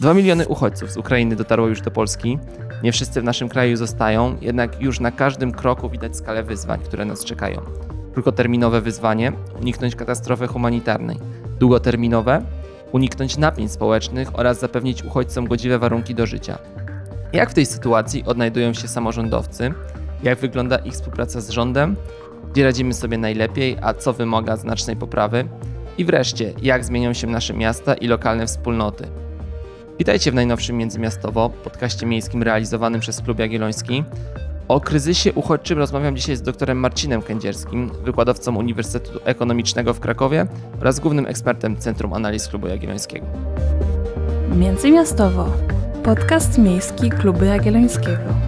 Dwa miliony uchodźców z Ukrainy dotarło już do Polski. Nie wszyscy w naszym kraju zostają, jednak już na każdym kroku widać skalę wyzwań, które nas czekają. Krótkoterminowe wyzwanie uniknąć katastrofy humanitarnej. Długoterminowe uniknąć napięć społecznych oraz zapewnić uchodźcom godziwe warunki do życia. Jak w tej sytuacji odnajdują się samorządowcy? Jak wygląda ich współpraca z rządem? Gdzie radzimy sobie najlepiej, a co wymaga znacznej poprawy? I wreszcie, jak zmienią się nasze miasta i lokalne wspólnoty? Witajcie w najnowszym Międzymiastowo, podcaście miejskim realizowanym przez Klub Jagielloński. O kryzysie uchodźczym rozmawiam dzisiaj z doktorem Marcinem Kędzierskim, wykładowcą Uniwersytetu Ekonomicznego w Krakowie oraz głównym ekspertem Centrum Analiz Klubu Jagiellońskiego. Międzymiastowo. Podcast miejski Klubu Jagiellońskiego.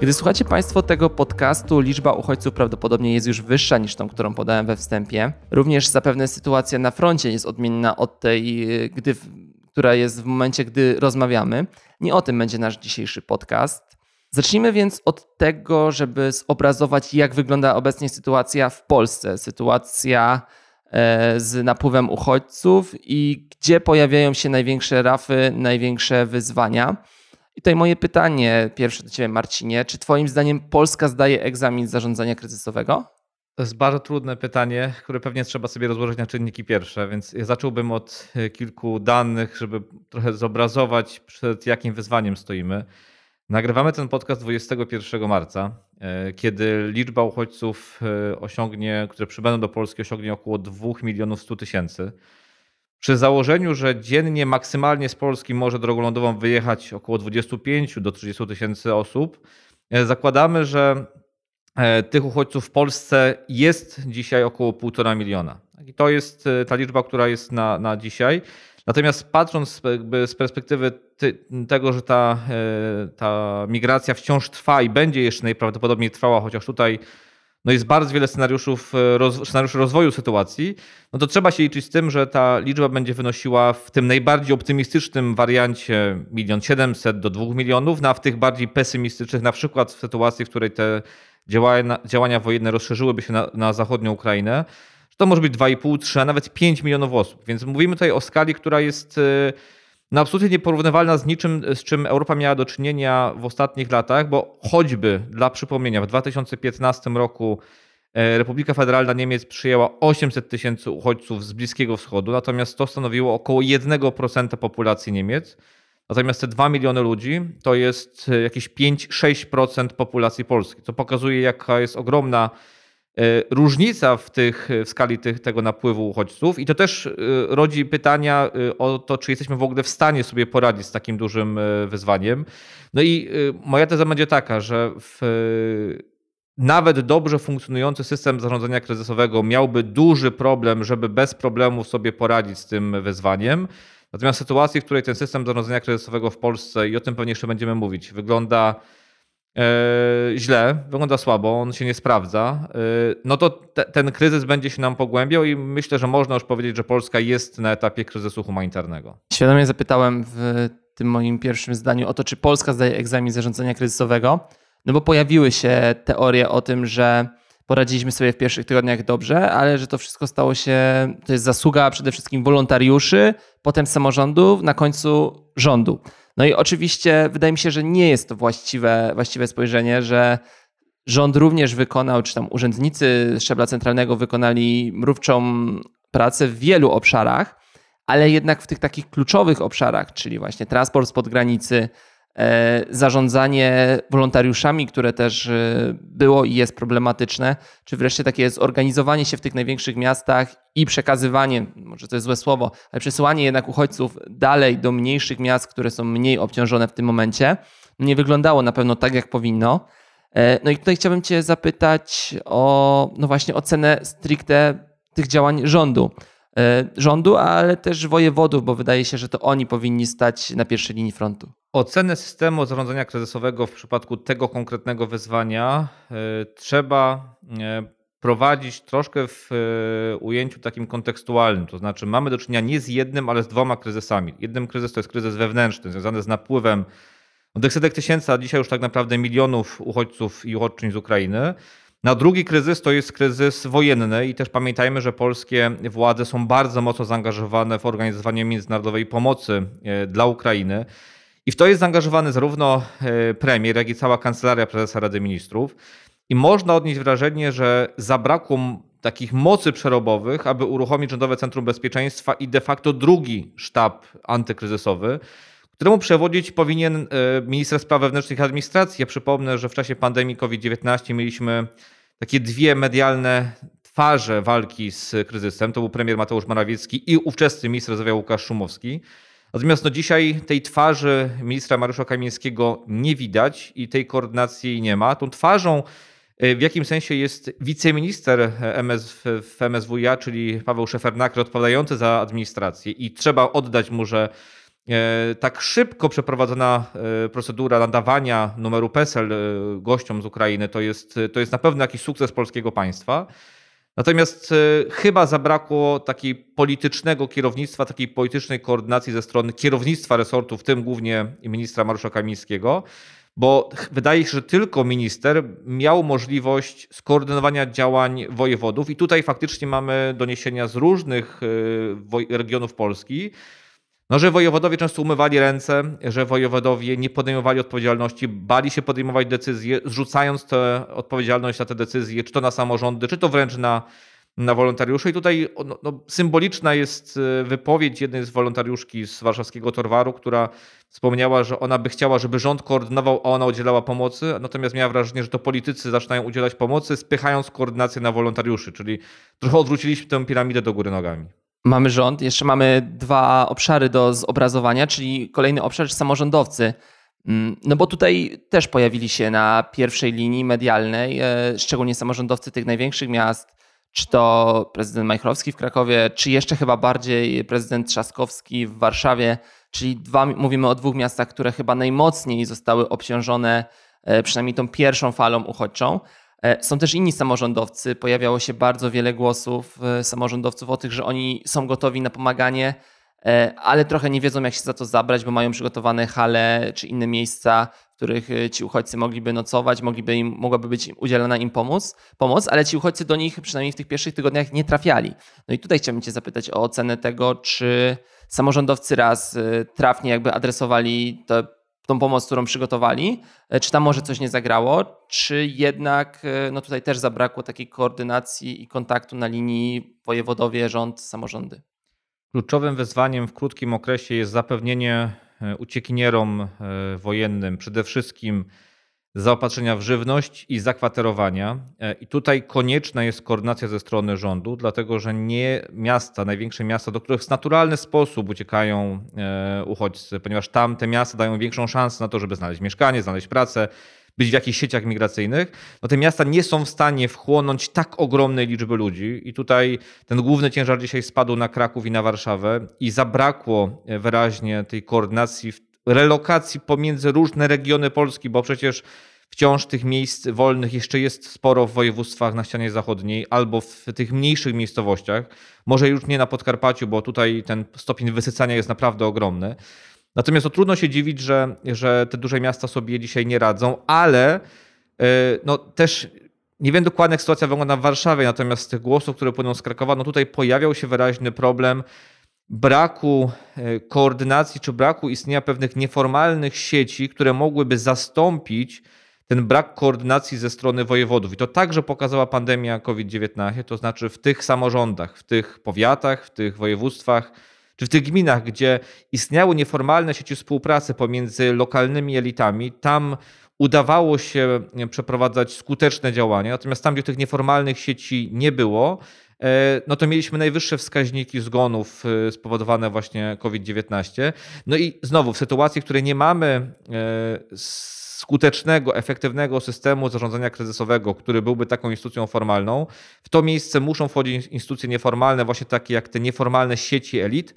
Gdy słuchacie Państwo tego podcastu, liczba uchodźców prawdopodobnie jest już wyższa niż tą, którą podałem we wstępie. Również zapewne sytuacja na froncie jest odmienna od tej, gdy, która jest w momencie, gdy rozmawiamy. Nie o tym będzie nasz dzisiejszy podcast. Zacznijmy więc od tego, żeby zobrazować, jak wygląda obecnie sytuacja w Polsce. Sytuacja e, z napływem uchodźców i gdzie pojawiają się największe rafy, największe wyzwania. I tutaj moje pytanie pierwsze do Ciebie, Marcinie. Czy Twoim zdaniem Polska zdaje egzamin zarządzania kryzysowego? To jest bardzo trudne pytanie, które pewnie trzeba sobie rozłożyć na czynniki pierwsze, więc ja zacząłbym od e, kilku danych, żeby trochę zobrazować, przed jakim wyzwaniem stoimy. Nagrywamy ten podcast 21 marca, e, kiedy liczba uchodźców e, osiągnie, które przybędą do Polski, osiągnie około 2 milionów 100 tysięcy. Przy założeniu, że dziennie maksymalnie z Polski może drogą lądową wyjechać około 25 do 30 tysięcy osób, zakładamy, że E, tych uchodźców w Polsce jest dzisiaj około 1,5 miliona. I to jest e, ta liczba, która jest na, na dzisiaj. Natomiast patrząc z perspektywy tego, że ta, e, ta migracja wciąż trwa i będzie jeszcze najprawdopodobniej trwała, chociaż tutaj no jest bardzo wiele scenariuszów, roz, scenariuszy rozwoju sytuacji, no to trzeba się liczyć z tym, że ta liczba będzie wynosiła w tym najbardziej optymistycznym wariancie 1 700 do 2 milionów, no a w tych bardziej pesymistycznych, na przykład w sytuacji, w której te działania, działania wojenne rozszerzyłyby się na, na zachodnią Ukrainę, to może być 2,5, 3, a nawet 5 milionów osób. Więc mówimy tutaj o skali, która jest y, no, absolutnie nieporównywalna z niczym, z czym Europa miała do czynienia w ostatnich latach, bo choćby dla przypomnienia, w 2015 roku e, Republika Federalna Niemiec przyjęła 800 tysięcy uchodźców z Bliskiego Wschodu, natomiast to stanowiło około 1% populacji Niemiec. Natomiast te 2 miliony ludzi to jest e, jakieś 5-6% populacji Polski, co pokazuje, jaka jest ogromna różnica w, tych, w skali tych, tego napływu uchodźców. I to też e, rodzi pytania o to, czy jesteśmy w ogóle w stanie sobie poradzić z takim dużym wyzwaniem. No i moja teza będzie taka, że w, nawet dobrze funkcjonujący system zarządzania kryzysowego miałby duży problem, żeby bez problemu sobie poradzić z tym wyzwaniem. Natomiast w sytuacji, w której ten system zarządzania kryzysowego w Polsce, i o tym pewnie jeszcze będziemy mówić, wygląda e, źle, wygląda słabo, on się nie sprawdza, e, no to te, ten kryzys będzie się nam pogłębiał i myślę, że można już powiedzieć, że Polska jest na etapie kryzysu humanitarnego. Świadomie zapytałem w tym moim pierwszym zdaniu o to, czy Polska zdaje egzamin zarządzania kryzysowego, no bo pojawiły się teorie o tym, że poradziliśmy sobie w pierwszych tygodniach dobrze, ale że to wszystko stało się, to jest zasługa przede wszystkim wolontariuszy, potem samorządów, na końcu rządu. No i oczywiście wydaje mi się, że nie jest to właściwe, właściwe spojrzenie, że rząd również wykonał, czy tam urzędnicy szczebla centralnego wykonali mrówczą pracę w wielu obszarach, ale jednak w tych takich kluczowych obszarach, czyli właśnie transport spod granicy, zarządzanie wolontariuszami, które też e, było i jest problematyczne, czy wreszcie takie zorganizowanie się w tych największych miastach i przekazywanie, może to jest złe słowo, ale przesyłanie jednak uchodźców dalej do mniejszych miast, które są mniej obciążone w tym momencie, nie wyglądało na pewno tak, jak powinno. E, no i tutaj chciałbym Cię zapytać o no właśnie ocenę stricte tych działań rządu. Rządu, ale też wojewodów, bo wydaje się, że to oni powinni stać na pierwszej linii frontu. Ocenę systemu zarządzania kryzysowego w przypadku tego konkretnego wyzwania e, trzeba e, prowadzić troszkę w e, ujęciu takim kontekstualnym. To znaczy, mamy do czynienia nie z jednym, ale z dwoma kryzysami. Jednym kryzys to jest kryzys wewnętrzny, związany z napływem setek tysięcy, a dzisiaj już tak naprawdę milionów uchodźców i uchodźczyń z Ukrainy. Na drugi kryzys to jest kryzys wojenny i też pamiętajmy, że polskie władze są bardzo mocno zaangażowane w organizowanie międzynarodowej pomocy dla Ukrainy. I w to jest zaangażowany zarówno e, premier, jak i cała kancelaria prezesa Rady Ministrów. I można odnieść wrażenie, że zabrakło takich mocy przerobowych, aby uruchomić Rządowe Centrum Bezpieczeństwa i de facto drugi sztab antykryzysowy, któremu przewodzić powinien e, minister spraw wewnętrznych i administracji. Ja przypomnę, że w czasie pandemii COVID-19 mieliśmy takie dwie medialne twarze walki z kryzysem. To był premier Mateusz Morawiecki i ówczesny minister zdrowia Łukasz Szumowski. Natomiast no dzisiaj tej twarzy ministra Mariusza Kamińskiego nie widać i tej koordynacji nie ma. Tą twarzą w jakim sensie jest wiceminister MS, w MSWiA, czyli Paweł Szefernaker, odpowiadający za administrację i trzeba oddać mu, że e, tak szybko przeprowadzona e, procedura nadawania numeru PESEL e, gościom z Ukrainy to jest, to jest na pewno jakiś sukces polskiego państwa. Natomiast chyba zabrakło takiej politycznego kierownictwa, takiej politycznej koordynacji ze strony kierownictwa resortu, w tym głównie ministra Mariusza Kamińskiego, bo wydaje się, że tylko minister miał możliwość skoordynowania działań wojewodów, i tutaj faktycznie mamy doniesienia z różnych y, regionów Polski. No, że wojewodowie często umywali ręce, że wojewodowie nie podejmowali odpowiedzialności, bali się podejmować decyzje, zrzucając tę odpowiedzialność na te decyzje, czy to na samorządy, czy to wręcz na na wolontariuszy. I tutaj no, no, symboliczna jest e, wypowiedź jednej z wolontariuszki z warszawskiego Torwaru, która wspomniała, że ona by chciała, żeby rząd koordynował, a ona udzielała pomocy, natomiast miała wrażenie, że to politycy zaczynają udzielać pomocy, spychając koordynację na wolontariuszy, czyli trochę odwróciliśmy tę piramidę do góry nogami. Mamy rząd, jeszcze mamy dwa obszary do zobrazowania, czyli kolejny obszar samorządowcy. Mm, no bo tutaj też pojawili się na pierwszej linii medialnej, e, szczególnie samorządowcy tych największych miast, czy to prezydent Majchrowski w Krakowie, czy jeszcze chyba bardziej prezydent Trzaskowski w Warszawie, czyli dwa, mówimy o dwóch miastach, które chyba najmocniej zostały obciążone e, przynajmniej tą pierwszą falą uchodźczą. E, są też inni samorządowcy. Pojawiało się bardzo wiele głosów e, samorządowców o tych, że oni są gotowi na pomaganie, ale trochę nie wiedzą, jak się za to zabrać, bo mają przygotowane hale czy inne miejsca, w których e, ci uchodźcy mogliby nocować, mogliby im, mogłaby być udzielona im pomoc, pomoc, ale ci uchodźcy do nich przynajmniej w tych pierwszych tygodniach nie trafiali. No i tutaj chciałbym Cię zapytać o ocenę tego, czy samorządowcy raz e, trafnie jakby adresowali te, tą pomoc, którą przygotowali, e, czy tam może coś nie zagrało, czy jednak no tutaj też zabrakło takiej koordynacji i kontaktu na linii wojewodowie, rząd, samorządy. Kluczowym wyzwaniem w krótkim okresie jest zapewnienie E, uciekinierom e, wojennym. Przede wszystkim zaopatrzenia w żywność i zakwaterowania. E, I tutaj konieczna jest koordynacja ze strony rządu, dlatego że nie miasta, największe miasta, do których w naturalny sposób uciekają uchodźcy, ponieważ tam te miasta dają większą szansę na to, żeby znaleźć mieszkanie, znaleźć pracę, być w jakichś sieciach migracyjnych, no te miasta nie są w stanie wchłonąć tak ogromnej liczby ludzi. I tutaj ten główny ciężar dzisiaj spadł na Kraków i na Warszawę i zabrakło wyraźnie tej koordynacji, relokacji pomiędzy różne regiony Polski, bo przecież wciąż tych miejsc wolnych jeszcze jest sporo w województwach na ścianie zachodniej albo w tych mniejszych miejscowościach. Może już nie na Podkarpaciu, bo tutaj ten stopień wysycania jest naprawdę ogromny. Natomiast to trudno się dziwić, że, że te duże miasta sobie dzisiaj nie radzą, ale e, no, też nie wiem dokładnie, jak sytuacja wygląda w Warszawie, natomiast z tych głosów, które płyną z Krakowa, no tutaj pojawiał się wyraźny problem braku e, koordynacji czy braku istnienia pewnych nieformalnych sieci, które mogłyby zastąpić ten brak koordynacji ze strony wojewodów. I to także pokazała pandemia COVID-19, to znaczy w tych samorządach, w tych powiatach, w tych województwach, czy w tych gminach, gdzie istniały nieformalne sieci współpracy pomiędzy lokalnymi elitami, tam udawało się przeprowadzać skuteczne działania, natomiast tam, gdzie tych nieformalnych sieci nie było, no to mieliśmy najwyższe wskaźniki zgonów e, spowodowane właśnie COVID-19. No i znowu w sytuacji, w której nie mamy e, skutecznego, efektywnego systemu zarządzania kryzysowego, który byłby taką instytucją formalną, w to miejsce muszą wchodzić instytucje nieformalne, właśnie takie jak te nieformalne sieci elit,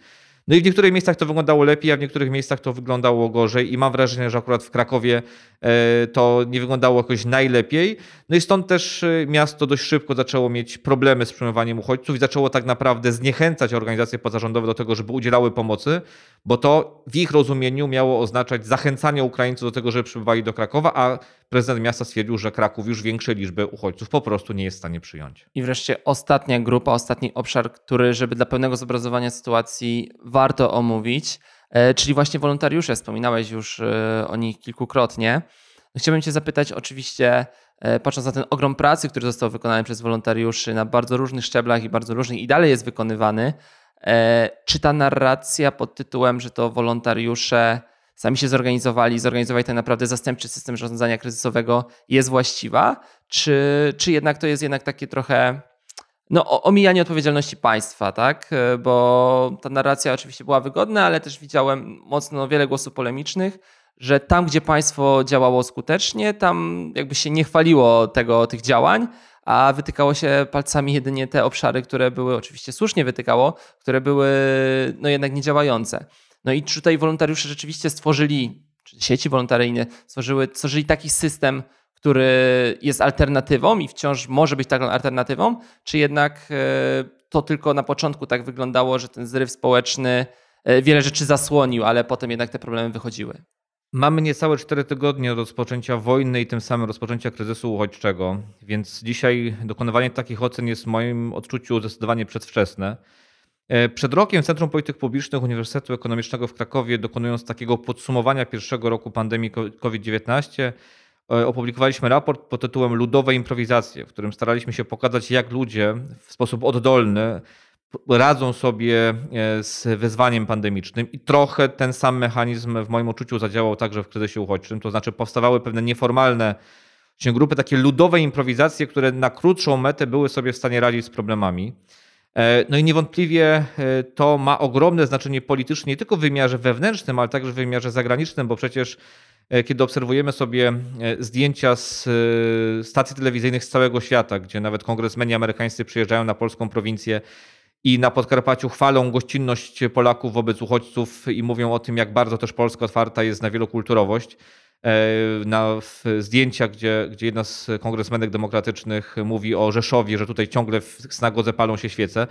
no i w niektórych miejscach to wyglądało lepiej, a w niektórych miejscach to wyglądało gorzej i mam wrażenie, że akurat w Krakowie e, to nie wyglądało jakoś najlepiej. No i stąd też e, miasto dość szybko zaczęło mieć problemy z przyjmowaniem uchodźców i zaczęło tak naprawdę zniechęcać organizacje pozarządowe do tego, żeby udzielały pomocy, bo to w ich rozumieniu miało oznaczać zachęcanie Ukraińców do tego, żeby przybywali do Krakowa, a prezydent miasta stwierdził, że Kraków już większej liczby uchodźców po prostu nie jest w stanie przyjąć. I wreszcie ostatnia grupa, ostatni obszar, który, żeby dla pełnego zobrazowania sytuacji warto omówić, e, czyli właśnie wolontariusze. Wspominałeś już e, o nich kilkukrotnie. Chciałbym Cię zapytać, oczywiście, e, patrząc na ten ogrom pracy, który został wykonany przez wolontariuszy na bardzo różnych szczeblach i bardzo różnych i dalej jest wykonywany, czy ta narracja pod tytułem, że to wolontariusze sami się zorganizowali, zorganizowali ten naprawdę zastępczy system zarządzania kryzysowego jest właściwa, czy, czy jednak to jest jednak takie trochę no, omijanie odpowiedzialności państwa, tak? Bo ta narracja oczywiście była wygodna, ale też widziałem mocno wiele głosów polemicznych, że tam, gdzie państwo działało skutecznie, tam jakby się nie chwaliło tego, tych działań, a wytykało się palcami jedynie te obszary, które były, oczywiście słusznie wytykało, które były no jednak niedziałające. No i tutaj wolontariusze rzeczywiście stworzyli, czy sieci wolontaryjne stworzyły, stworzyli taki system, który jest alternatywą i wciąż może być taką alternatywą, czy jednak e, to tylko na początku tak wyglądało, że ten zryw społeczny e, wiele rzeczy zasłonił, ale potem jednak te problemy wychodziły? Mamy niecałe cztery tygodnie od rozpoczęcia wojny i tym samym rozpoczęcia kryzysu uchodźczego, więc dzisiaj dokonywanie takich ocen jest w moim odczuciu zdecydowanie przedwczesne. E, przed rokiem Centrum Polityk Publicznych Uniwersytetu Ekonomicznego w Krakowie, dokonując takiego podsumowania pierwszego roku pandemii COVID-19, e, opublikowaliśmy raport pod tytułem Ludowe improwizacje, w którym staraliśmy się pokazać, jak ludzie w sposób oddolny radzą sobie e, z wyzwaniem pandemicznym i trochę ten sam mechanizm w moim odczuciu zadziałał także w kryzysie uchodźczym, to znaczy powstawały pewne nieformalne grupy, takie ludowe improwizacje, które na krótszą metę były sobie w stanie radzić z problemami. E, no i niewątpliwie e, to ma ogromne znaczenie polityczne, nie tylko w wymiarze wewnętrznym, ale także w wymiarze zagranicznym, bo przecież e, kiedy obserwujemy sobie zdjęcia z stacji telewizyjnych z całego świata, gdzie nawet kongresmeni amerykańscy przyjeżdżają na polską prowincję i na Podkarpaciu chwalą gościnność Polaków wobec uchodźców i mówią o tym, jak bardzo też Polska otwarta jest na wielokulturowość. E, na zdjęcia, gdzie, gdzie jedna z kongresmenek demokratycznych mówi o Rzeszowie, że tutaj ciągle w synagodze palą się świece.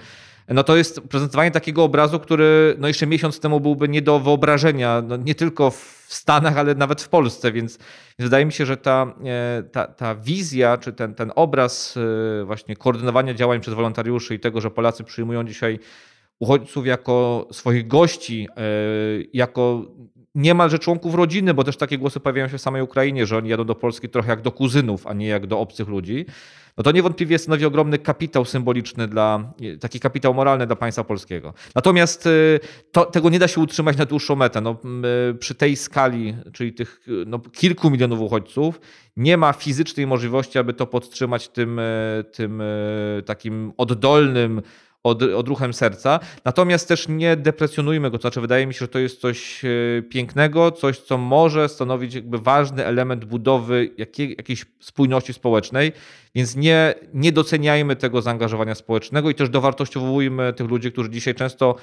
No to jest prezentowanie takiego obrazu, który no jeszcze miesiąc temu byłby nie do wyobrażenia, no nie tylko w Stanach, ale nawet w Polsce, więc wydaje mi się, że ta, e, ta, ta wizja, czy ten, ten obraz e, właśnie koordynowania działań przez wolontariuszy i tego, że Polacy przyjmują dzisiaj uchodźców jako swoich gości, jako niemalże członków rodziny, bo też takie głosy pojawiają się w samej Ukrainie, że oni jadą do Polski trochę jak do kuzynów, a nie jak do obcych ludzi, no to niewątpliwie stanowi ogromny kapitał symboliczny dla, taki kapitał moralny dla państwa polskiego. Natomiast y, to, tego nie da się utrzymać na dłuższą metę. No, y, przy tej skali, czyli tych no, kilku milionów uchodźców, nie ma fizycznej możliwości, aby to podtrzymać tym, y, tym takim oddolnym, od, odruchem serca. Natomiast też nie deprecjonujmy go, to znaczy wydaje mi się, że to jest coś e, pięknego, coś, co może stanowić jakby ważny element budowy jakiej, jakiejś spójności społecznej, więc nie, nie doceniajmy tego zaangażowania społecznego i też dowartościowujmy tych ludzi, którzy dzisiaj często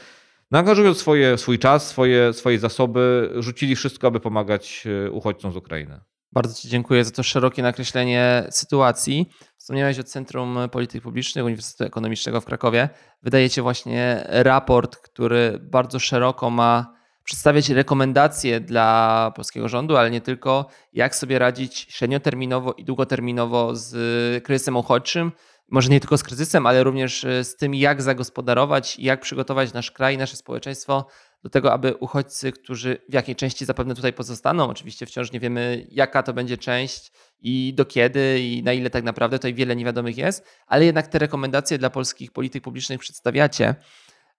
no, angażując swoje, swój czas, swoje, swoje zasoby, rzucili wszystko, aby pomagać e, uchodźcom z Ukrainy. Bardzo Ci dziękuję za to szerokie nakreślenie sytuacji. Wspomniałeś o Centrum Polityk Publicznych Uniwersytetu Ekonomicznego w Krakowie. Wydajecie właśnie raport, który bardzo szeroko ma przedstawiać rekomendacje dla polskiego rządu, ale nie tylko, jak sobie radzić średnioterminowo i długoterminowo z kryzysem uchodźczym. Może nie tylko z kryzysem, ale również z tym, jak zagospodarować, jak przygotować nasz kraj, nasze społeczeństwo do tego, aby uchodźcy, którzy w jakiej części zapewne tutaj pozostaną, oczywiście wciąż nie wiemy, jaka to będzie część i do kiedy i na ile tak naprawdę, tutaj wiele niewiadomych jest, ale jednak te rekomendacje dla polskich polityk publicznych przedstawiacie.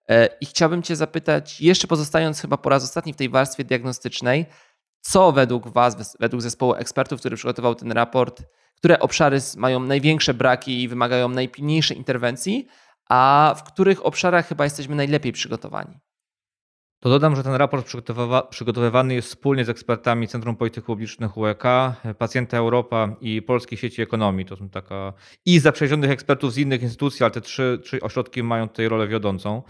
E, I chciałbym Cię zapytać, jeszcze pozostając chyba po raz ostatni w tej warstwie diagnostycznej, co według Was, według zespołu ekspertów, który przygotował ten raport, które obszary mają największe braki i wymagają najpilniejszej interwencji, a w których obszarach chyba jesteśmy najlepiej przygotowani? To dodam, że ten raport przygotowywany jest wspólnie z ekspertami Centrum Polityk Publicznych UEK, Pacjenta Europa i Polskiej Sieci Ekonomii. To są taka i zaprzyjaźnionych ekspertów z innych instytucji, ale te trzy, trzy ośrodki mają tutaj rolę wiodącą.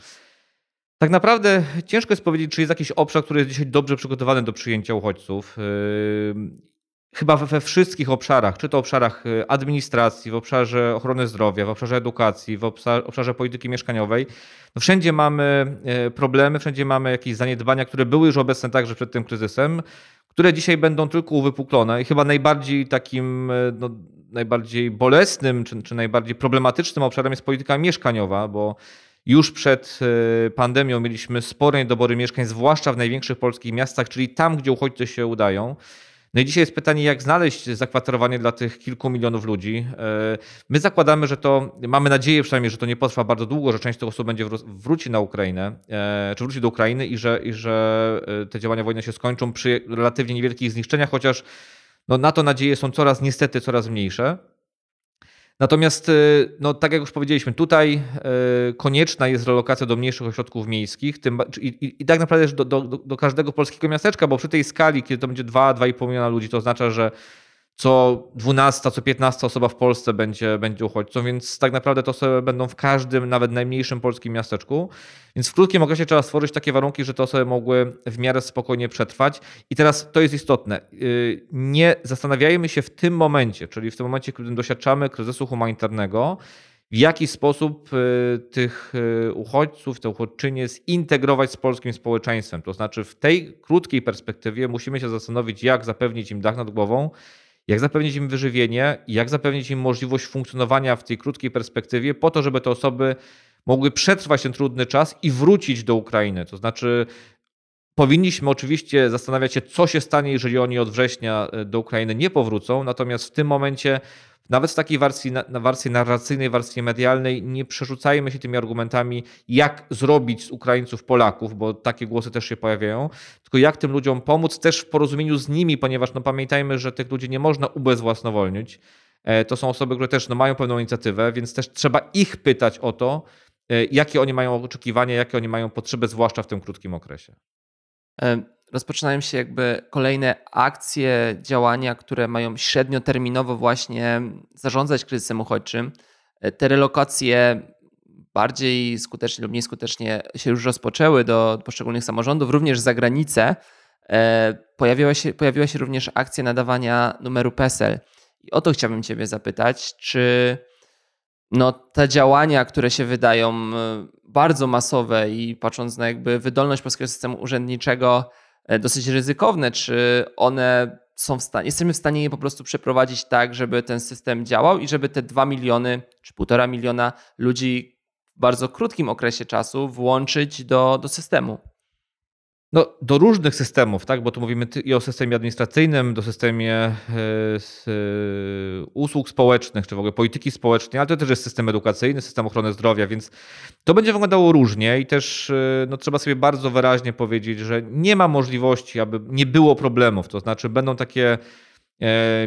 Tak naprawdę ciężko jest powiedzieć, czy jest jakiś obszar, który jest dzisiaj dobrze przygotowany do przyjęcia uchodźców. Chyba we, wszystkich obszarach, czy to obszarach y, administracji, w obszarze ochrony zdrowia, w obszarze edukacji, w obszarze, polityki mieszkaniowej, no wszędzie mamy y, problemy, wszędzie mamy jakieś zaniedbania, które były już obecne także przed tym kryzysem, które dzisiaj będą tylko uwypuklone i chyba najbardziej takim no, najbardziej bolesnym czy, czy najbardziej problematycznym obszarem jest polityka mieszkaniowa, bo już przed pandemią mieliśmy spore niedobory mieszkań, zwłaszcza w największych polskich miastach, czyli tam, gdzie uchodźcy się udają. No i dzisiaj jest pytanie, jak znaleźć zakwaterowanie dla tych kilku milionów ludzi. E, my zakładamy, że to, mamy nadzieję przynajmniej, że to nie potrwa bardzo długo, że część tych osób będzie wróci na Ukrainę, e, czy wróci do Ukrainy i że, i że e, te działania wojenne się skończą przy relatywnie niewielkich zniszczeniach, chociaż no, na to nadzieje są coraz niestety coraz mniejsze. Natomiast, y, no, tak jak już powiedzieliśmy, tutaj y, konieczna jest relokacja do mniejszych ośrodków miejskich tym, i, i, i tak naprawdę do, do, do każdego polskiego miasteczka, bo przy tej skali, kiedy to będzie 2-2,5 miliona ludzi, to oznacza, że co 12, co 15 osoba w Polsce będzie, będzie uchodźcą, więc tak naprawdę to osoby będą w każdym, nawet najmniejszym polskim miasteczku. Więc w krótkim okresie trzeba stworzyć takie warunki, że te osoby mogły w miarę spokojnie przetrwać. I teraz to jest istotne. Y, nie zastanawiajmy się w tym momencie, czyli w tym momencie, którym doświadczamy kryzysu humanitarnego, w jaki sposób y, tych y, uchodźców, te uchodźczynie zintegrować z polskim społeczeństwem. To znaczy, w tej krótkiej perspektywie musimy się zastanowić, jak zapewnić im dach nad głową, jak zapewnić im wyżywienie, jak zapewnić im możliwość funkcjonowania w tej krótkiej perspektywie, po to, żeby te osoby mogły przetrwać ten trudny czas i wrócić do Ukrainy. To znaczy, powinniśmy oczywiście zastanawiać się, co się stanie, jeżeli oni od września e, do Ukrainy nie powrócą, natomiast w tym momencie nawet w takiej wersji, na narracyjnej, wersji medialnej nie przerzucajmy się tymi argumentami, jak zrobić z Ukraińców Polaków, bo takie głosy też się pojawiają, tylko jak tym ludziom pomóc też w porozumieniu z nimi, ponieważ no pamiętajmy, że tych ludzi nie można ubezwłasnowolnić. E, to są osoby, które też no, mają pewną inicjatywę, więc też trzeba ich pytać o to, e, jakie oni mają oczekiwania, jakie oni mają potrzeby, zwłaszcza w tym krótkim okresie rozpoczynają się jakby kolejne akcje, działania, które mają średnioterminowo właśnie zarządzać kryzysem uchodźczym. E, te relokacje bardziej skutecznie lub nieskutecznie się już rozpoczęły do poszczególnych samorządów, również za granicę. E, pojawiła się, pojawiła się również akcja nadawania numeru PESEL. I o to chciałbym Ciebie zapytać, czy no, te działania, które się wydają e, bardzo masowe i patrząc na jakby wydolność polskiego systemu urzędniczego, dosyć ryzykowne, czy one są w stanie, jesteśmy w stanie je po prostu przeprowadzić tak, żeby ten system działał i żeby te 2 miliony czy 1,5 miliona ludzi w bardzo krótkim okresie czasu włączyć do, do systemu. No, do różnych systemów, tak? bo tu mówimy i o systemie administracyjnym, do systemie e, e, usług społecznych, czy w ogóle polityki społecznej, ale to też jest system edukacyjny, system ochrony zdrowia, więc to będzie wyglądało różnie i też e, no, trzeba sobie bardzo wyraźnie powiedzieć, że nie ma możliwości, aby nie było problemów. To znaczy, będą takie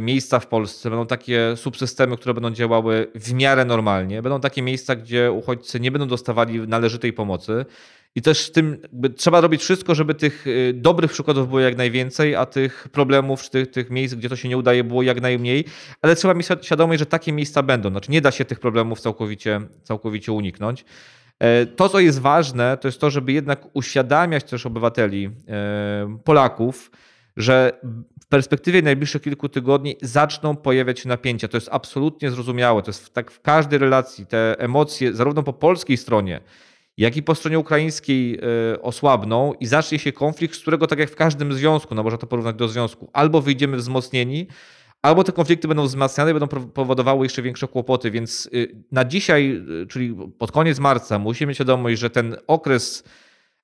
miejsca w Polsce, będą takie subsystemy, które będą działały w miarę normalnie, będą takie miejsca, gdzie uchodźcy nie będą dostawali należytej pomocy. I też z tym trzeba robić wszystko, żeby tych y, dobrych przykładów było jak najwięcej, a tych problemów, czy tych, tych miejsc, gdzie to się nie udaje, było jak najmniej. Ale trzeba mieć świadomość, że takie miejsca będą. Znaczy nie da się tych problemów całkowicie, całkowicie uniknąć. E, to, co jest ważne, to jest to, żeby jednak uświadamiać też obywateli, e, Polaków, że w perspektywie najbliższych kilku tygodni zaczną pojawiać się napięcia. To jest absolutnie zrozumiałe. To jest tak w każdej relacji. Te emocje, zarówno po polskiej stronie, jak i po stronie ukraińskiej e, osłabną i zacznie się konflikt, z którego tak jak w każdym związku, no można to porównać do związku, albo wyjdziemy wzmocnieni, albo te konflikty będą wzmacniane i będą powodowały jeszcze większe kłopoty. Więc y, na dzisiaj, y, czyli pod koniec marca, musimy mieć świadomość, że ten okres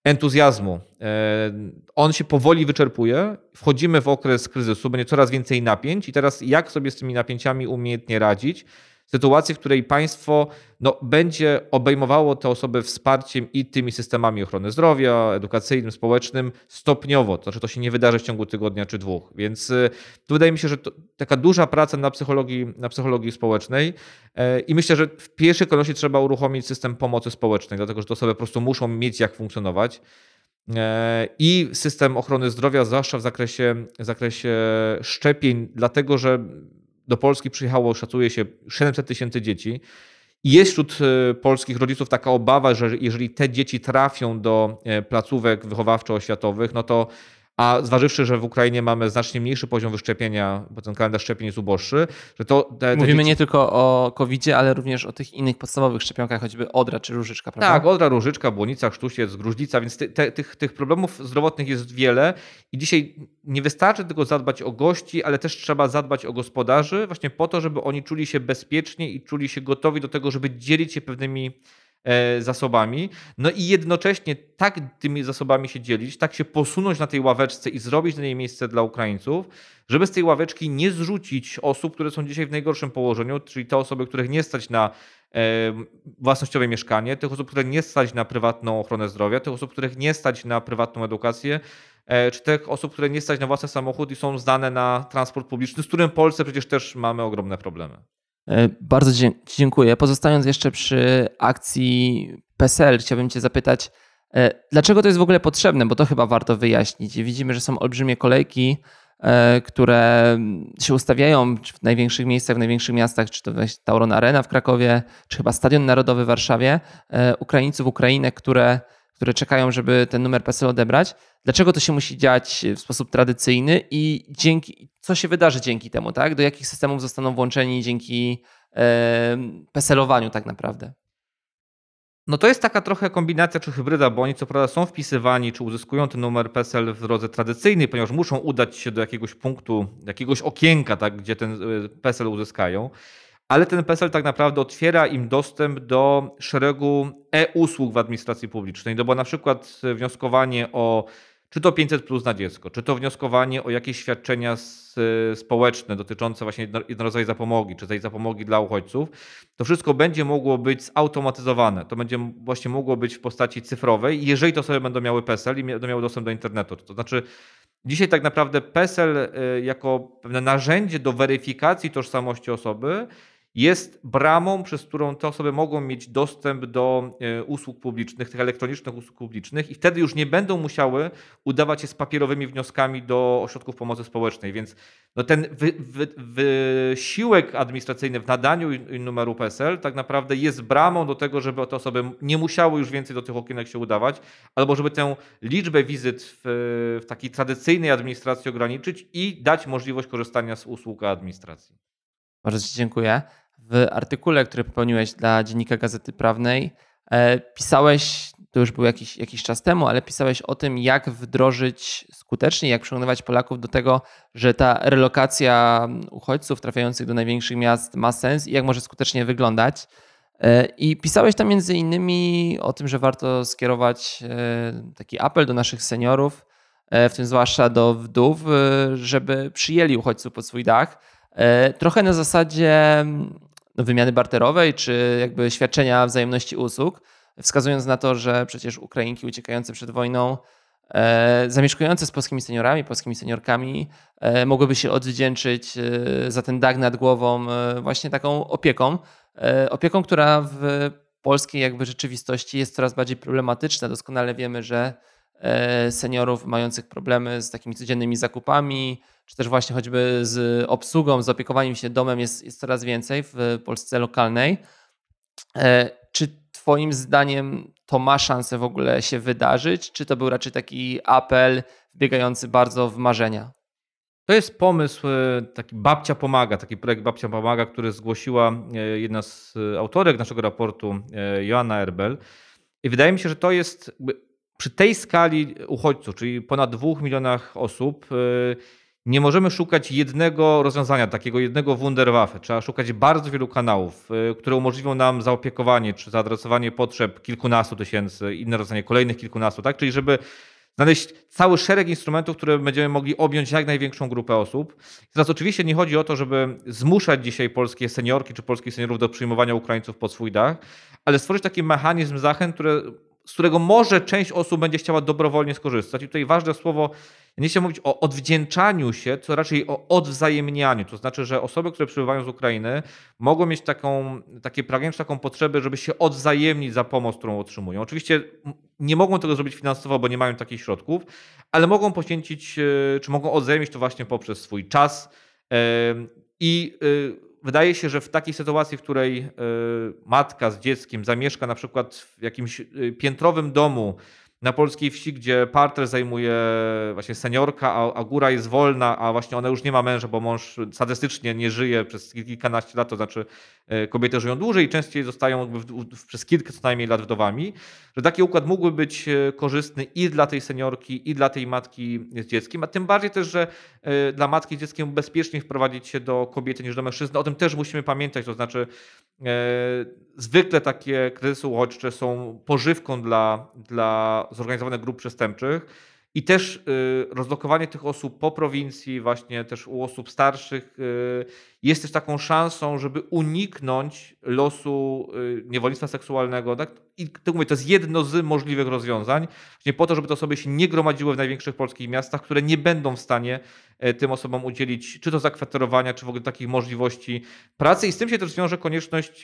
entuzjazmu, e, on się powoli wyczerpuje. Wchodzimy w okres kryzysu, będzie coraz więcej napięć i teraz jak sobie z tymi napięciami umiejętnie radzić? Sytuacji, w której państwo no, będzie obejmowało te osoby wsparciem i tymi systemami ochrony zdrowia, edukacyjnym, społecznym stopniowo. To znaczy, to się nie wydarzy w ciągu tygodnia czy dwóch. Więc y, tu wydaje mi się, że taka duża praca na psychologii, na psychologii społecznej e, i myślę, że w pierwszej kolejności trzeba uruchomić system pomocy społecznej, dlatego że te osoby po prostu muszą mieć jak funkcjonować e, i system ochrony zdrowia, zwłaszcza w zakresie, w zakresie szczepień, dlatego że do Polski przyjechało, szacuje się, 700 tysięcy dzieci. I jest wśród e, polskich rodziców taka obawa, że jeżeli te dzieci trafią do e, placówek wychowawczo-oświatowych, no to a zważywszy, że w Ukrainie mamy znacznie mniejszy poziom wyszczepienia, bo ten kalendarz szczepień jest uboższy, że to... Te, te Mówimy dzieci... nie tylko o covid ale również o tych innych podstawowych szczepionkach, choćby odra czy różyczka, prawda? Tak, odra, różyczka, błonica, sztusiec, gruźlica, więc ty, te, tych, tych problemów zdrowotnych jest wiele i dzisiaj nie wystarczy tylko zadbać o gości, ale też trzeba zadbać o gospodarzy właśnie po to, żeby oni czuli się bezpiecznie i czuli się gotowi do tego, żeby dzielić się pewnymi zasobami. No i jednocześnie tak tymi zasobami się dzielić, tak się posunąć na tej ławeczce i zrobić na niej miejsce dla Ukraińców, żeby z tej ławeczki nie zrzucić osób, które są dzisiaj w najgorszym położeniu, czyli te osoby, których nie stać na e, własnościowe mieszkanie, tych osób, których nie stać na prywatną ochronę zdrowia, tych osób, których nie stać na prywatną edukację, e, czy tych osób, które nie stać na własny samochód i są zdane na transport publiczny, z którym w Polsce przecież też mamy ogromne problemy. E, bardzo dziękuję. Pozostając jeszcze przy akcji PESEL, chciałbym Cię zapytać, e, dlaczego to jest w ogóle potrzebne, bo to chyba warto wyjaśnić. Widzimy, że są olbrzymie kolejki, e, które się ustawiają w największych miejscach, w największych miastach, czy to Tauron Arena w Krakowie, czy chyba Stadion Narodowy w Warszawie, Ukraińców, Ukrainek, które które czekają, żeby ten numer PESEL odebrać. Dlaczego to się musi dziać w sposób tradycyjny i dzięki, co się wydarzy dzięki temu, tak? Do jakich systemów zostaną włączeni dzięki e, PESELowaniu tak naprawdę? No to jest taka trochę kombinacja czy hybryda, bo oni co prawda są wpisywani, czy uzyskują ten numer PESEL w drodze tradycyjnej, ponieważ muszą udać się do jakiegoś punktu, jakiegoś okienka, tak, gdzie ten e, PESEL uzyskają ale ten PESEL tak naprawdę otwiera im dostęp do szeregu e-usług w administracji publicznej, bo na przykład wnioskowanie o czy to 500 plus na dziecko, czy to wnioskowanie o jakieś świadczenia społeczne dotyczące właśnie jednorazowej zapomogi, czy tej zapomogi dla uchodźców, to wszystko będzie mogło być zautomatyzowane. To będzie właśnie mogło być w postaci cyfrowej, jeżeli to sobie będą miały PESEL i będą miały dostęp do internetu. To znaczy, dzisiaj tak naprawdę PESEL y, jako pewne narzędzie do weryfikacji tożsamości osoby jest bramą, przez którą te osoby mogą mieć dostęp do e, usług publicznych, tych elektronicznych usług publicznych i wtedy już nie będą musiały udawać się z papierowymi wnioskami do ośrodków pomocy społecznej. Więc no ten wy, wy, wysiłek administracyjny w nadaniu numeru PESEL tak naprawdę jest bramą do tego, żeby te osoby nie musiały już więcej do tych okienek się udawać, albo żeby tę liczbę wizyt w, w takiej tradycyjnej administracji ograniczyć i dać możliwość korzystania z usług administracji. Bardzo Ci dziękuję w artykule, który popełniłeś dla Dziennika Gazety Prawnej, e, pisałeś, to już był jakiś, jakiś czas temu, ale pisałeś o tym, jak wdrożyć skutecznie, jak przekonywać Polaków do tego, że ta relokacja uchodźców trafiających do największych miast ma sens i jak może skutecznie wyglądać. E, I pisałeś tam między innymi o tym, że warto skierować e, taki apel do naszych seniorów, w tym zwłaszcza do wdów, żeby przyjęli uchodźców pod swój dach. Trochę na zasadzie wymiany barterowej, czy jakby świadczenia wzajemności usług, wskazując na to, że przecież Ukrainki uciekające przed wojną, e, zamieszkujące z polskimi seniorami, polskimi seniorkami, e, mogłyby się odwdzięczyć e, za ten dach nad głową e, właśnie taką opieką. E, opieką, która w polskiej jakby rzeczywistości jest coraz bardziej problematyczna. Doskonale wiemy, że e, seniorów mających problemy z takimi codziennymi zakupami, czy też właśnie choćby z obsługą, z opiekowaniem się domem jest, jest coraz więcej w Polsce lokalnej. E, czy Twoim zdaniem to ma szansę w ogóle się wydarzyć? Czy to był raczej taki apel wbiegający bardzo w marzenia? To jest pomysł, e, taki Babcia Pomaga, taki projekt Babcia Pomaga, który zgłosiła e, jedna z autorek naszego raportu, Joanna Erbel. I wydaje mi się, że to jest przy tej skali uchodźców, czyli ponad dwóch milionach osób, nie możemy szukać jednego rozwiązania, takiego jednego Wunderwaffe. Trzeba szukać bardzo wielu kanałów, y, które umożliwią nam zaopiekowanie czy zaadresowanie potrzeb kilkunastu tysięcy, inne rozwiązanie kolejnych kilkunastu, tak? Czyli żeby znaleźć cały szereg instrumentów, które będziemy mogli objąć jak największą grupę osób. teraz oczywiście nie chodzi o to, żeby zmuszać dzisiaj polskie seniorki czy polskich seniorów do przyjmowania Ukraińców pod swój dach, ale stworzyć taki mechanizm zachęt, które, z którego może część osób będzie chciała dobrowolnie skorzystać. I tutaj ważne słowo nie chciałbym mówić o odwdzięczaniu się, co raczej o odwzajemnianiu. To znaczy, że osoby, które przybywają z Ukrainy, mogą mieć taką, takie pragnienie, taką potrzebę, żeby się odwzajemnić za pomoc, którą otrzymują. Oczywiście nie mogą tego zrobić finansowo, bo nie mają takich środków, ale mogą poświęcić, e, czy mogą odwzajemnić to właśnie poprzez swój czas. E, I e, wydaje się, że w takiej sytuacji, w której matka z dzieckiem zamieszka na przykład w jakimś piętrowym domu, na polskiej wsi, gdzie parter zajmuje właśnie seniorka, a, a góra jest wolna, a właśnie ona już nie ma męża, bo mąż sadystycznie nie żyje przez kilkanaście lat, to znaczy e, kobiety żyją dłużej i częściej zostają w, w, przez kilka co najmniej lat wdowami, że taki układ mógłby być e, korzystny i dla tej seniorki, i dla tej matki z dzieckiem, a tym bardziej też, że e, dla matki z dzieckiem bezpieczniej wprowadzić się do kobiety niż do mężczyzny. O tym też musimy pamiętać, to znaczy zwykle takie kryzysy uchodźcze są pożywką dla, dla zorganizowanych grup przestępczych i też y, rozlokowanie tych osób po prowincji, właśnie też u osób starszych, y, jest też taką szansą, żeby uniknąć losu y, niewolnictwa seksualnego. Tak? I tak mówię, to jest jedno z możliwych rozwiązań, właśnie po to, żeby te osoby się nie gromadziły w największych polskich miastach, które nie będą w stanie tym osobom udzielić czy to zakwaterowania, czy w ogóle takich możliwości pracy. I z tym się też wiąże konieczność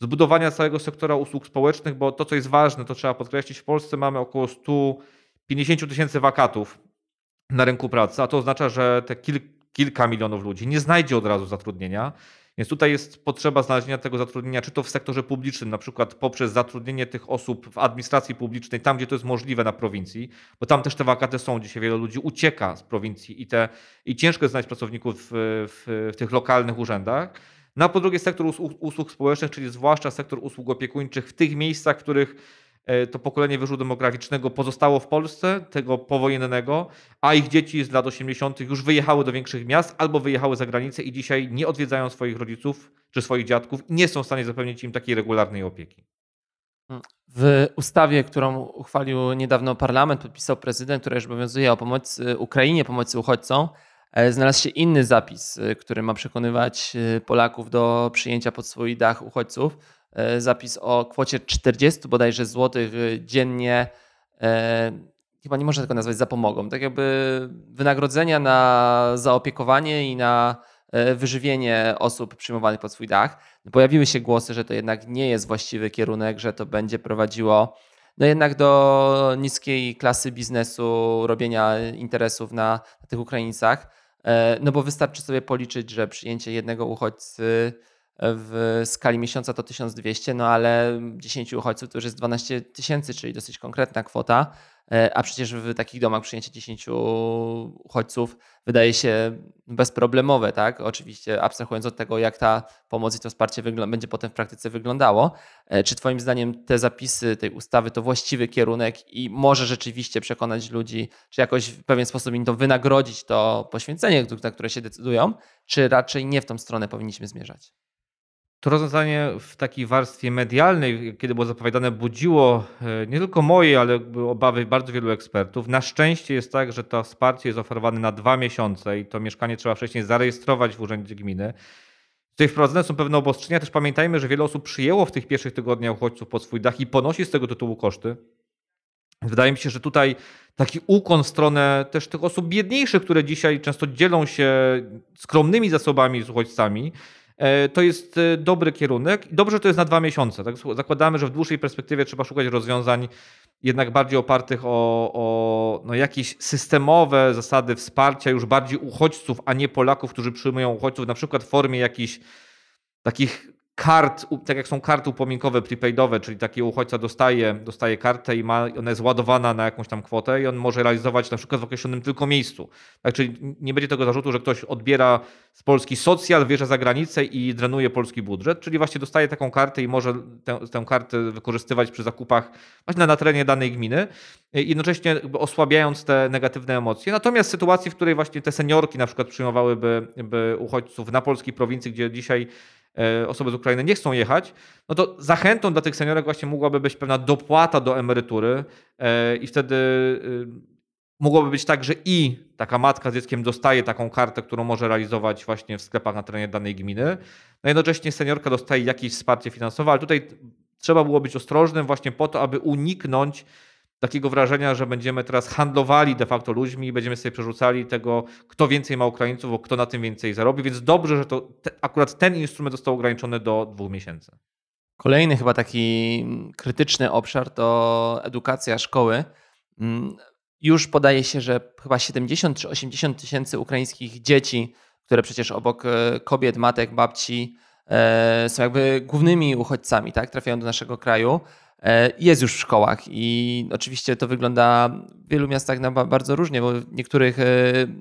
zbudowania całego sektora usług społecznych, bo to, co jest ważne, to trzeba podkreślić, w Polsce mamy około 150 tysięcy wakatów na rynku pracy, a to oznacza, że te kil, kilka milionów ludzi nie znajdzie od razu zatrudnienia. Więc tutaj jest potrzeba znalezienia tego zatrudnienia, czy to w sektorze publicznym, na przykład poprzez zatrudnienie tych osób w administracji publicznej, tam gdzie to jest możliwe na prowincji, bo tam też te wakaty są. Dzisiaj wiele ludzi ucieka z prowincji i, te, i ciężko jest znaleźć pracowników w, w, w tych lokalnych urzędach. No a po drugie sektor usług, usług społecznych, czyli zwłaszcza sektor usług opiekuńczych w tych miejscach, w których to pokolenie wyżu demograficznego pozostało w Polsce, tego powojennego, a ich dzieci z lat 80. już wyjechały do większych miast albo wyjechały za granicę i dzisiaj nie odwiedzają swoich rodziców czy swoich dziadków i nie są w stanie zapewnić im takiej regularnej opieki. W ustawie, którą uchwalił niedawno parlament, podpisał prezydent, która już obowiązuje o pomocy Ukrainie, pomocy uchodźcom, E, znalazł się inny zapis, e, który ma przekonywać e, Polaków do przyjęcia pod swój dach uchodźców. Zapis o kwocie 40 bodajże złotych dziennie. Chyba nie można tego nazwać zapomogą. Tak jakby wynagrodzenia na zaopiekowanie i na wyżywienie osób przyjmowanych pod swój dach. Pojawiły się głosy, że to jednak nie jest właściwy kierunek, że to będzie prowadziło no jednak do niskiej klasy biznesu, robienia interesów na, na tych Ukraińcach. E, no bo wystarczy sobie policzyć, że przyjęcie jednego uchodźcy w skali miesiąca to 1200, no ale 10 uchodźców to już jest 12 tysięcy, czyli dosyć konkretna kwota. E, a przecież w takich domach przyjęcie 10 uchodźców wydaje się bezproblemowe, tak? Oczywiście abstrahując od tego, jak ta pomoc i to wsparcie będzie potem w praktyce wyglądało. E, czy Twoim zdaniem te zapisy tej ustawy to właściwy kierunek i może rzeczywiście przekonać ludzi, czy jakoś w pewien sposób im to wynagrodzić, to poświęcenie, na które się decydują, czy raczej nie w tą stronę powinniśmy zmierzać? To rozwiązanie w takiej warstwie medialnej, kiedy było zapowiadane, budziło e, nie tylko moje, ale obawy bardzo wielu ekspertów. Na szczęście jest tak, że to wsparcie jest oferowane na dwa miesiące i to mieszkanie trzeba wcześniej zarejestrować w urzędzie gminy. Tutaj wprowadzone są pewne obostrzenia. Też pamiętajmy, że wiele osób przyjęło w tych pierwszych tygodniach uchodźców pod swój dach i ponosi z tego tytułu koszty. Wydaje mi się, że tutaj taki ukłon w stronę też tych osób biedniejszych, które dzisiaj często dzielą się skromnymi zasobami z uchodźcami, to jest e, dobry kierunek dobrze, że to jest na dwa miesiące. Tak? Zakładamy, że w dłuższej perspektywie trzeba szukać rozwiązań jednak bardziej opartych o, o no jakieś systemowe zasady wsparcia już bardziej uchodźców, a nie Polaków, którzy przyjmują uchodźców, na przykład w formie jakichś takich kart, tak jak są karty upominkowe prepaidowe, czyli taki uchodźca dostaje, dostaje kartę i ma, ona jest ładowana na jakąś tam kwotę i on może realizować na przykład w określonym tylko miejscu. Tak, czyli nie będzie tego zarzutu, że ktoś odbiera z Polski socjal, wjeżdża za granicę i drenuje polski budżet, czyli właśnie dostaje taką kartę i może tę, tę kartę wykorzystywać przy zakupach właśnie na terenie danej gminy, jednocześnie osłabiając te negatywne emocje. Natomiast w sytuacji, w której właśnie te seniorki na przykład przyjmowałyby by uchodźców na polskiej prowincji, gdzie dzisiaj E, osoby z Ukrainy nie chcą jechać, no to zachętą dla tych seniorek właśnie mogłaby być pewna dopłata do emerytury e, i wtedy y, mogłoby być tak, że i taka matka z dzieckiem dostaje taką kartę, którą może realizować właśnie w sklepach na terenie danej gminy, no jednocześnie seniorka dostaje jakieś wsparcie finansowe, ale tutaj trzeba było być ostrożnym właśnie po to, aby uniknąć takiego wrażenia, że będziemy teraz handlowali de facto ludźmi i będziemy sobie przerzucali tego, kto więcej ma Ukraińców, bo kto na tym więcej zarobi, więc dobrze, że to te, akurat ten instrument został ograniczony do dwóch miesięcy. Kolejny chyba taki krytyczny obszar to edukacja szkoły. Mm, już podaje się, że chyba 70 czy 80 tysięcy ukraińskich dzieci, które przecież obok e, kobiet, matek, babci e, są jakby głównymi uchodźcami, tak? trafiają do naszego kraju. E, jest już w szkołach i oczywiście to wygląda w wielu miastach na bardzo różnie, bo w niektórych e,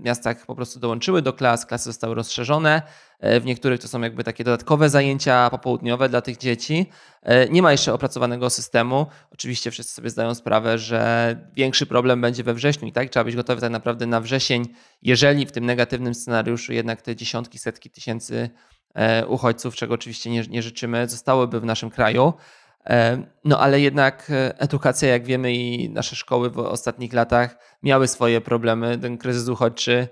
miastach po prostu dołączyły do klas, klasy zostały rozszerzone, e, w niektórych to są jakby takie dodatkowe zajęcia popołudniowe dla tych dzieci. Nie ma jeszcze opracowanego systemu. Oczywiście wszyscy sobie zdają sprawę, że większy problem będzie we wrześniu i tak trzeba być gotowy tak naprawdę na wrzesień, jeżeli w tym negatywnym scenariuszu jednak te dziesiątki, setki tysięcy uchodźców, czego oczywiście nie, nie życzymy, zostałyby w naszym kraju. E, no ale jednak e, edukacja, jak wiemy, i nasze szkoły w ostatnich latach miały swoje problemy. Ten kryzys uchodźczy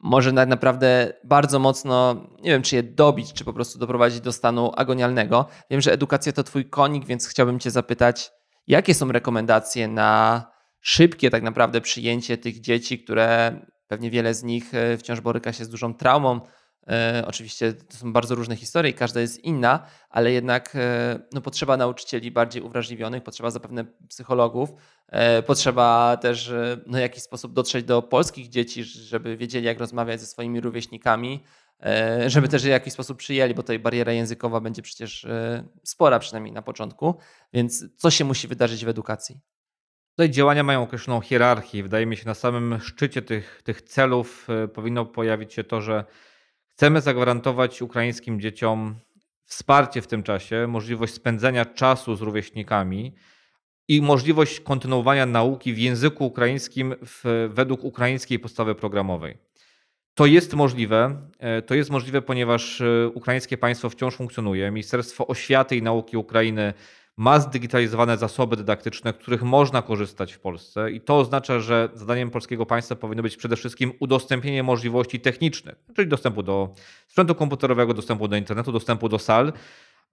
może tak naprawdę bardzo mocno, nie wiem czy je dobić, czy po prostu doprowadzić do stanu agonialnego. Wiem, że edukacja to twój konik, więc chciałbym cię zapytać, jakie są rekomendacje na szybkie tak naprawdę przyjęcie tych dzieci, które pewnie wiele z nich e, wciąż boryka się z dużą traumą, E, oczywiście to są bardzo różne historie i każda jest inna, ale jednak e, no, potrzeba nauczycieli bardziej uwrażliwionych, potrzeba zapewne psychologów, e, potrzeba też no, w jakiś sposób dotrzeć do polskich dzieci, żeby wiedzieli, jak rozmawiać ze swoimi rówieśnikami, żeby też w jakiś sposób przyjęli, bo tutaj bariera językowa będzie przecież spora, przynajmniej na początku. Więc co się musi wydarzyć w edukacji? Tutaj działania mają określoną hierarchię. Wydaje mi się, na samym szczycie tych, tych celów powinno pojawić się to, że Chcemy zagwarantować ukraińskim dzieciom wsparcie w tym czasie, możliwość spędzenia czasu z rówieśnikami i możliwość kontynuowania nauki w języku ukraińskim w, według ukraińskiej podstawy programowej. To jest możliwe. E, to jest możliwe, ponieważ e, ukraińskie państwo wciąż funkcjonuje. Ministerstwo Oświaty i Nauki Ukrainy ma zdigitalizowane zasoby dydaktyczne, których można korzystać w Polsce, i to oznacza, że zadaniem polskiego państwa powinno być przede wszystkim udostępnienie możliwości technicznych, czyli dostępu do sprzętu komputerowego, dostępu do internetu, dostępu do sal,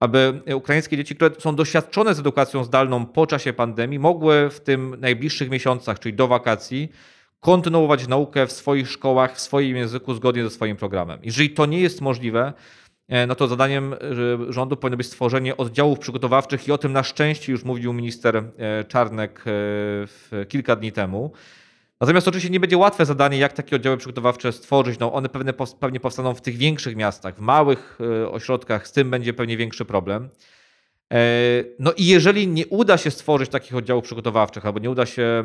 aby ukraińskie dzieci, które są doświadczone z edukacją zdalną po czasie pandemii, mogły w tym najbliższych miesiącach, czyli do wakacji, kontynuować naukę w swoich szkołach, w swoim języku, zgodnie ze swoim programem. Jeżeli to nie jest możliwe, no to zadaniem e, rządu powinno być stworzenie oddziałów przygotowawczych i o tym na szczęście już mówił minister e, Czarnek kilka dni temu. Natomiast oczywiście nie będzie łatwe zadanie, jak takie oddziały przygotowawcze stworzyć. No one pewnie powstaną w tych większych miastach, w małych ośrodkach, z tym będzie pewnie większy problem. No i jeżeli nie uda się stworzyć takich oddziałów przygotowawczych, albo nie uda się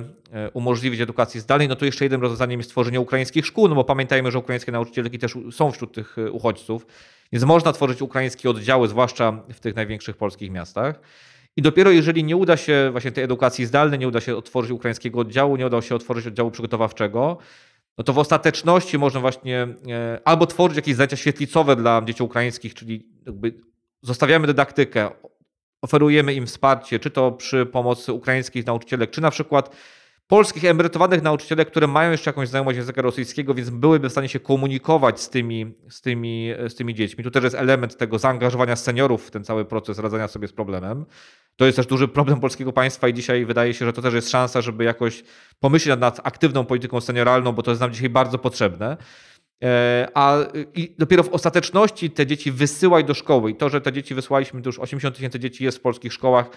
umożliwić edukacji zdalnej, no to jeszcze jednym rozwiązaniem jest stworzenie ukraińskich szkół, no bo pamiętajmy, że ukraińskie nauczycielki też są wśród tych uchodźców. Więc można tworzyć ukraińskie oddziały, zwłaszcza w tych największych polskich miastach. I dopiero jeżeli nie uda się właśnie tej edukacji zdalnej, nie uda się otworzyć ukraińskiego oddziału, nie uda się otworzyć oddziału przygotowawczego, no to w ostateczności można właśnie e, albo tworzyć jakieś zajęcia świetlicowe dla dzieci ukraińskich, czyli jakby zostawiamy dydaktykę, oferujemy im wsparcie, czy to przy pomocy ukraińskich nauczycielek, czy na przykład polskich emerytowanych nauczycielek, które mają jeszcze jakąś znajomość języka rosyjskiego, więc byłyby w stanie się komunikować z tymi, z tymi, z tymi dziećmi. Tu też jest element tego zaangażowania seniorów w ten cały proces radzenia sobie z problemem. To jest też duży problem polskiego państwa i dzisiaj wydaje się, że to też jest szansa, żeby jakoś pomyśleć nad, nad aktywną polityką senioralną, bo to jest nam dzisiaj bardzo potrzebne. E, a i dopiero w ostateczności te dzieci wysyłać do szkoły. I to, że te dzieci wysłaliśmy, to już 80 tysięcy dzieci jest w polskich szkołach,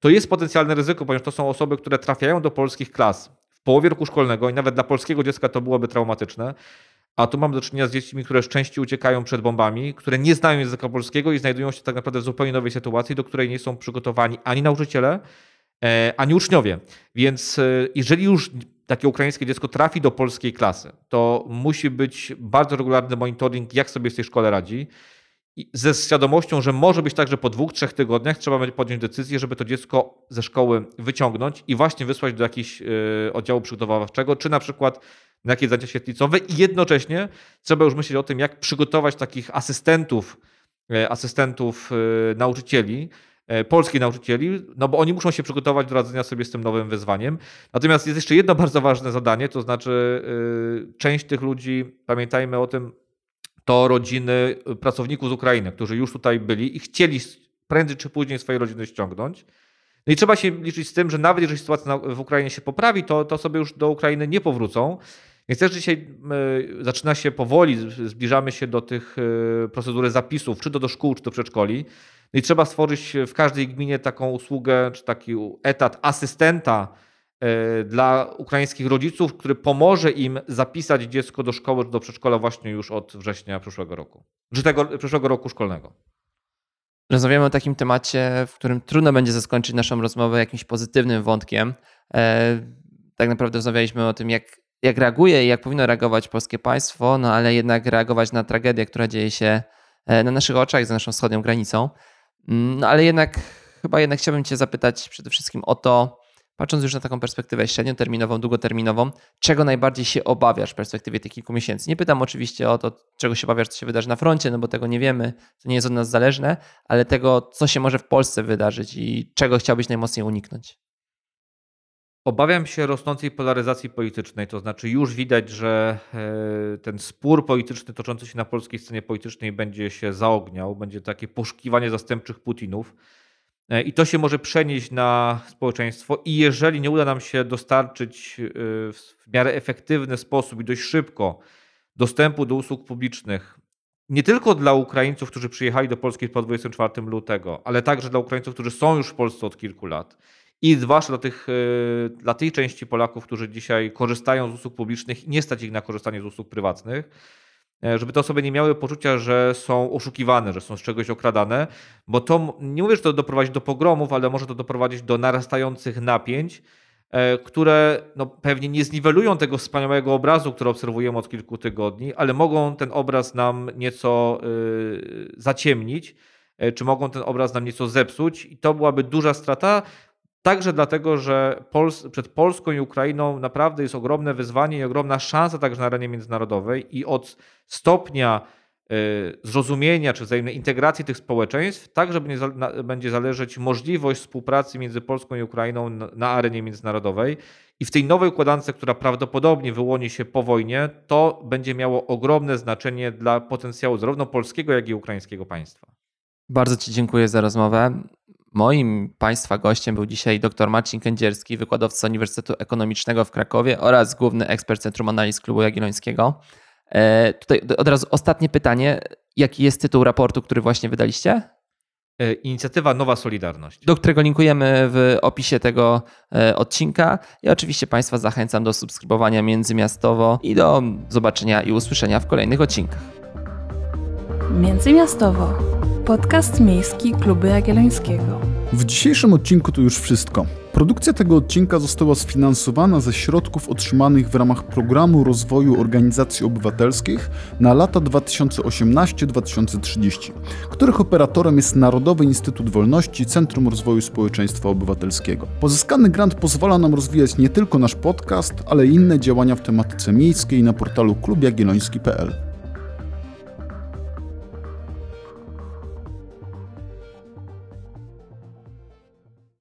to jest potencjalne ryzyko, ponieważ to są osoby, które trafiają do polskich klas w połowie roku szkolnego i nawet dla polskiego dziecka to byłoby traumatyczne. A tu mamy do czynienia z dziećmi, które szczęście uciekają przed bombami, które nie znają języka polskiego i znajdują się tak naprawdę w zupełnie nowej sytuacji, do której nie są przygotowani ani nauczyciele, e, ani uczniowie. Więc e, jeżeli już takie ukraińskie dziecko trafi do polskiej klasy, to musi być bardzo regularny monitoring, jak sobie w tej szkole radzi ze świadomością, że może być tak, że po dwóch, trzech tygodniach trzeba będzie podjąć decyzję, żeby to dziecko ze szkoły wyciągnąć i właśnie wysłać do jakiegoś oddziału przygotowawczego, czy na przykład na jakieś zajęcia świetlicowe i jednocześnie trzeba już myśleć o tym, jak przygotować takich asystentów, y, asystentów nauczycieli, polskich nauczycieli, no bo oni muszą się przygotować do radzenia sobie z tym nowym wyzwaniem. Natomiast jest jeszcze jedno bardzo ważne zadanie, to znaczy część tych ludzi, pamiętajmy o tym, to rodziny pracowników z Ukrainy, którzy już tutaj byli i chcieli prędzej czy później swoje rodziny ściągnąć. No i trzeba się liczyć z tym, że nawet jeżeli sytuacja w Ukrainie się poprawi, to, to sobie już do Ukrainy nie powrócą. Więc też dzisiaj zaczyna się powoli, zbliżamy się do tych procedury zapisów, czy to do szkół, czy do przedszkoli. No i trzeba stworzyć w każdej gminie taką usługę, czy taki etat asystenta E, dla ukraińskich rodziców, który pomoże im zapisać dziecko do szkoły czy do przedszkola właśnie już od września przyszłego roku, czy tego przyszłego roku szkolnego. Rozmawiamy o takim temacie, w którym trudno będzie zaskończyć naszą rozmowę jakimś pozytywnym wątkiem. E, tak naprawdę rozmawialiśmy o tym, jak, jak reaguje i jak powinno reagować polskie państwo, no ale jednak reagować na tragedię, która dzieje się e, na naszych oczach, za naszą wschodnią granicą. Mm, no ale jednak, chyba jednak chciałbym Cię zapytać przede wszystkim o to, patrząc już na taką perspektywę średnioterminową, długoterminową, czego najbardziej się obawiasz w perspektywie tych kilku miesięcy? Nie pytam oczywiście o to, czego się obawiasz, co się wydarzy na froncie, no bo tego nie wiemy, to nie jest od nas zależne, ale tego, co się może w Polsce wydarzyć i czego chciałbyś najmocniej uniknąć. Obawiam się rosnącej polaryzacji politycznej, to znaczy już widać, że e, ten spór polityczny toczący się na polskiej scenie politycznej będzie się zaogniał, będzie takie poszukiwanie zastępczych Putinów. E, I to się może przenieść na społeczeństwo, i jeżeli nie uda nam się dostarczyć e, w miarę efektywny sposób i dość szybko dostępu do usług publicznych, nie tylko dla Ukraińców, którzy przyjechali do Polski po 24 lutego, ale także dla Ukraińców, którzy są już w Polsce od kilku lat, i zwłaszcza dla, tych, e, dla tej części Polaków, którzy dzisiaj korzystają z usług publicznych i nie stać ich na korzystanie z usług prywatnych, E, żeby te osoby nie miały poczucia, że są oszukiwane, że są z czegoś okradane, bo to nie mówię, że to doprowadzi do pogromów, ale może to doprowadzić do narastających napięć, e, które no, pewnie nie zniwelują tego wspaniałego obrazu, który obserwujemy od kilku tygodni, ale mogą ten obraz nam nieco y, zaciemnić, czy mogą ten obraz nam nieco zepsuć, i to byłaby duża strata. Także dlatego, że Pols przed Polską i Ukrainą naprawdę jest ogromne wyzwanie i ogromna szansa także na arenie międzynarodowej i od stopnia y, zrozumienia czy wzajemnej integracji tych społeczeństw, także będzie zależeć możliwość współpracy między Polską i Ukrainą na arenie międzynarodowej. I w tej nowej układance, która prawdopodobnie wyłoni się po wojnie, to będzie miało ogromne znaczenie dla potencjału zarówno polskiego, jak i ukraińskiego państwa. Bardzo Ci dziękuję za rozmowę. Moim Państwa gościem był dzisiaj dr Marcin Kędzierski, wykładowca Uniwersytetu Ekonomicznego w Krakowie oraz główny ekspert Centrum Analiz Klubu Jagiellońskiego. E, tutaj od razu ostatnie pytanie. Jaki jest tytuł raportu, który właśnie wydaliście? E, inicjatywa Nowa Solidarność. Do którego linkujemy w opisie tego e, odcinka. I oczywiście Państwa zachęcam do subskrybowania międzymiastowo i do zobaczenia i usłyszenia w kolejnych odcinkach. Międzymiastowo. Podcast miejski Klubu Jagiellońskiego. W dzisiejszym odcinku to już wszystko. Produkcja tego odcinka została sfinansowana ze środków otrzymanych w ramach Programu Rozwoju Organizacji Obywatelskich na lata 2018-2030, których operatorem jest Narodowy Instytut Wolności Centrum Rozwoju Społeczeństwa Obywatelskiego. Pozyskany grant pozwala nam rozwijać nie tylko nasz podcast, ale i inne działania w tematyce miejskiej na portalu klubjagielloński.pl.